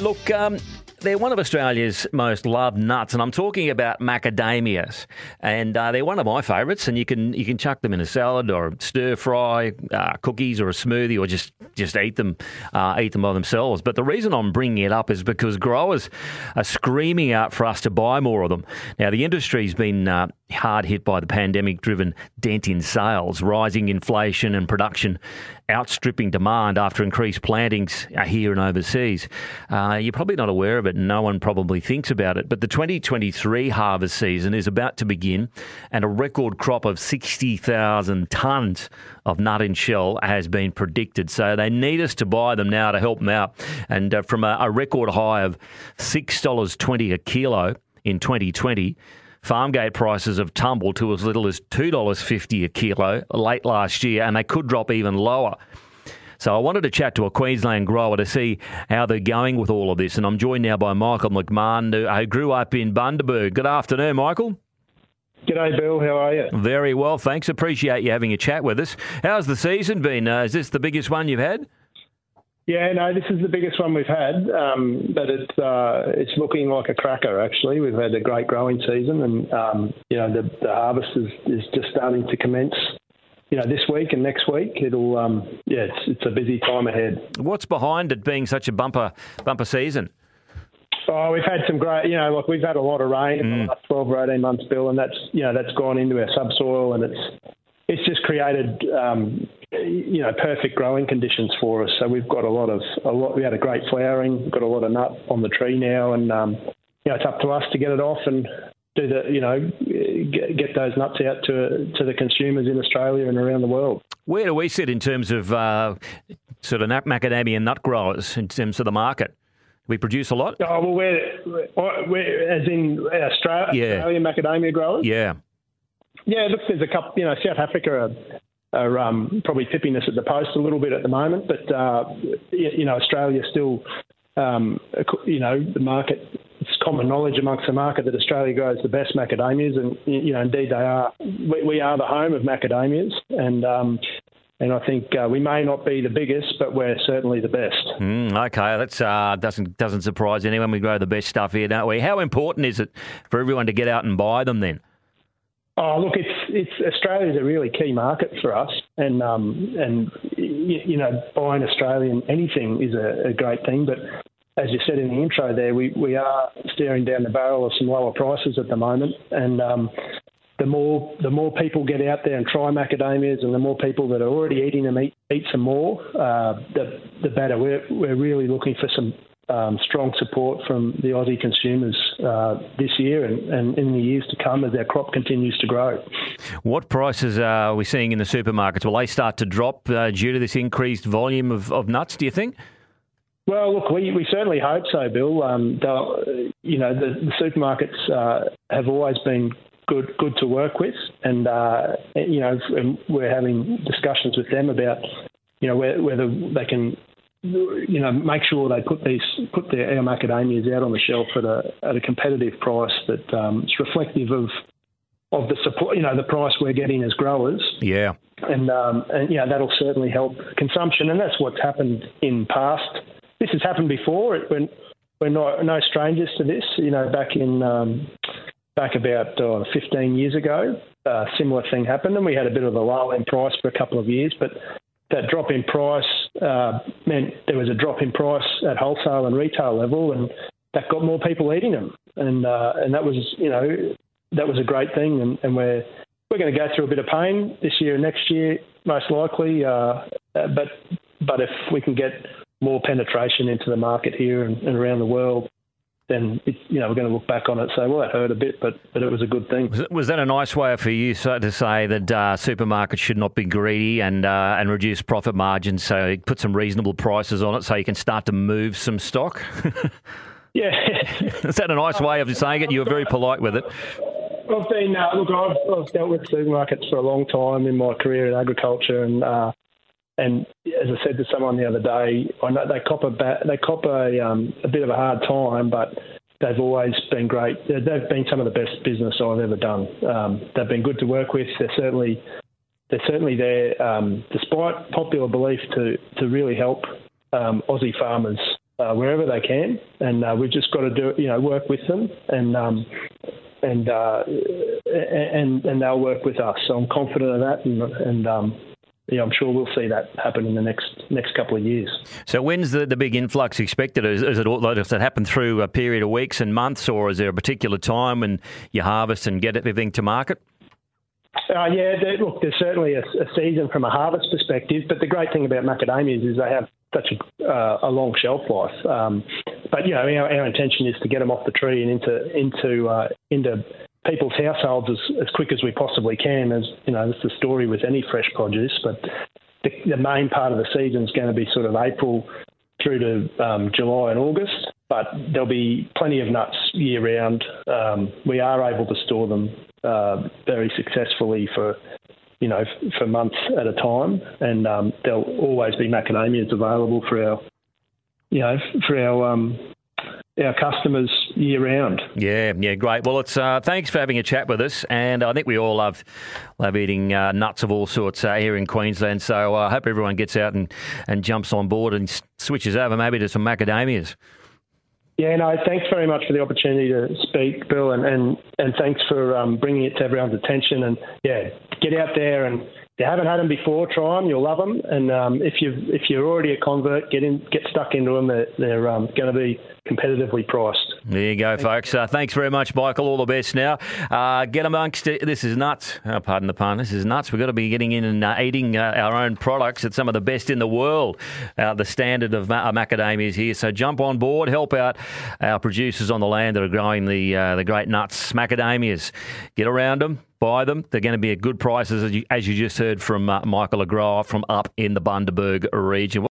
Look, um, they're one of Australia's most loved nuts, and I'm talking about macadamias. And uh, they're one of my favourites. And you can you can chuck them in a salad or stir fry, uh, cookies or a smoothie, or just just eat them uh, eat them by themselves. But the reason I'm bringing it up is because growers are screaming out for us to buy more of them. Now the industry's been uh, hard hit by the pandemic-driven dent in sales, rising inflation and production outstripping demand after increased plantings here and overseas. Uh, you're probably not aware of it, and no one probably thinks about it. But the 2023 harvest season is about to begin, and a record crop of 60,000 tonnes of nut and shell has been predicted. So they need us to buy them now to help them out. And uh, from a, a record high of $6.20 a kilo in 2020, Farmgate prices have tumbled to as little as $2.50 a kilo late last year, and they could drop even lower. So I wanted to chat to a Queensland grower to see how they're going with all of this. And I'm joined now by Michael McMahon, who grew up in Bundaberg. Good afternoon, Michael. G'day, Bill. How are you? Very well, thanks. Appreciate you having a chat with us. How's the season been? Uh, is this the biggest one you've had? Yeah, no, this is the biggest one we've had, um, but it's uh, it's looking like a cracker. Actually, we've had a great growing season, and um, you know the, the harvest is, is just starting to commence. You know, this week and next week, it'll um, yeah, it's it's a busy time ahead. What's behind it being such a bumper bumper season? Oh, we've had some great, you know, like we've had a lot of rain mm. in the last 12 or 18 months, Bill, and that's, you know, that's gone into our subsoil and it's, it's just created, um, you know, perfect growing conditions for us. So we've got a lot of a lot. We had a great flowering, got a lot of nut on the tree now, and um, you know, it's up to us to get it off and do the, you know, get, get those nuts out to to the consumers in Australia and around the world. Where do we sit in terms of uh, sort of macadamia nut growers in terms of the market? We produce a lot. Oh well, we're, we're as in Australia, yeah. Australian macadamia growers. Yeah. Yeah, look, there's a couple. You know, South Africa are um, probably tipping us at the post a little bit at the moment. But uh, you know, Australia still, um, you know, the market. It's common knowledge amongst the market that Australia grows the best macadamias, and you know, indeed they are. We, we are the home of macadamias, and um, and I think uh, we may not be the biggest, but we're certainly the best. Mm, okay, that uh, doesn't doesn't surprise anyone. We grow the best stuff here, don't we? How important is it for everyone to get out and buy them then? Oh, look, it's it's Australia is a really key market for us, and um, and you know buying Australian anything is a, a great thing. But as you said in the intro, there we, we are staring down the barrel of some lower prices at the moment, and um, the more the more people get out there and try macadamias, and the more people that are already eating them eat, eat some more, uh, the the better. We're we're really looking for some um, strong support from the Aussie consumers uh, this year and, and, in the years to come as our crop continues to grow. What prices are we seeing in the supermarkets? Will they start to drop uh, due to this increased volume of, of nuts, do you think? Well, look, we, we certainly hope so, Bill. Um, you know, the, the supermarkets uh, have always been good good to work with, and uh, you know, we're having discussions with them about you know whether they can you know, make sure they put these put their our macadamias out on the shelf at a at a competitive price that um, is reflective of of the support, you know, the price we're getting as growers. Yeah, and um, and yeah, that'll certainly help consumption, and that's what's happened in past. This has happened before. It, we're, we're not no strangers to this. You know, back in um, back about uh, 15 years ago, a similar thing happened, and we had a bit of a lull in price for a couple of years, but that drop in price uh, meant there was a drop in price at wholesale and retail level, and that got more people eating them, and uh, and that was you know that was a great thing, and, and we're we're going to go through a bit of pain this year and next year, most likely, uh, uh, but but if we can get more penetration into the market here and, and around the world, then it, you know we're going to look back on it and say, well, that hurt a bit, but but it was a good thing. Was, that a nice way for you to say that uh, supermarkets should not be greedy and uh, and reduce profit margins, so put some reasonable prices on it, so you can start to move some stock? yeah, is that a nice way of saying it? You were very polite with it. I've been uh, look, I've, I've, dealt with supermarkets for a long time in my career in agriculture, and uh, and as I said to someone the other day, I know they cop a ba- they cop a um, a bit of a hard time, but they've always been great. They've been some of the best business I've ever done. Um, they've been good to work with. They're certainly they're certainly there, um, despite popular belief, to to really help um, Aussie farmers uh, wherever they can, and uh, we've just got to do you know work with them and. Um, and, uh, and and they'll work with us. So I'm confident of that, and, and um, yeah, I'm sure we'll see that happen in the next next couple of years. So when's the, the big influx expected? Is, is it does it happen through a period of weeks and months, or is there a particular time when you harvest and get everything to market? Uh, yeah, look, there's certainly a, a, season from a harvest perspective, but the great thing about macadamias is they have such a, uh, a long shelf life. Um, but you know, our, our, intention is to get them off the tree and into into uh, into people's households as, as quick as we possibly can. As you know, that's the story with any fresh produce. But the, the main part of the season is going to be sort of April through to um, July and August. But there'll be plenty of nuts year round. Um, we are able to store them uh, very successfully for you know for months at a time, and um, there'll always be macadamias available for our you know for our um, our customers year round. Yeah, yeah, great. Well, it's uh, thanks for having a chat with us, and I think we all love love eating uh, nuts of all sorts uh, here in Queensland. So uh, I hope everyone gets out and, and jumps on board and switches over maybe to some macadamias. Yeah, no, thanks very much for the opportunity to speak, Bill, and and, and thanks for um, bringing it to everyone's attention. And yeah, get out there and you haven't had them before, try them. You'll love them. And um, if you if you're already a convert, get in, get stuck into them. They're, they're um, going to be competitively priced. There you go, folks. Uh, thanks very much, Michael. All the best now. Uh, get amongst it. This is nuts. Oh, pardon the pun. This is nuts. We've got to be getting in and uh, eating uh, our own products at some of the best in the world. Uh, the standard of ma- macadamias here. So jump on board, help out our producers on the land that are growing the uh, the great nuts, macadamias. Get around them buy them. They're going to be at good prices, as you, as you just heard from uh, Michael Agrower from up in the Bundaberg region.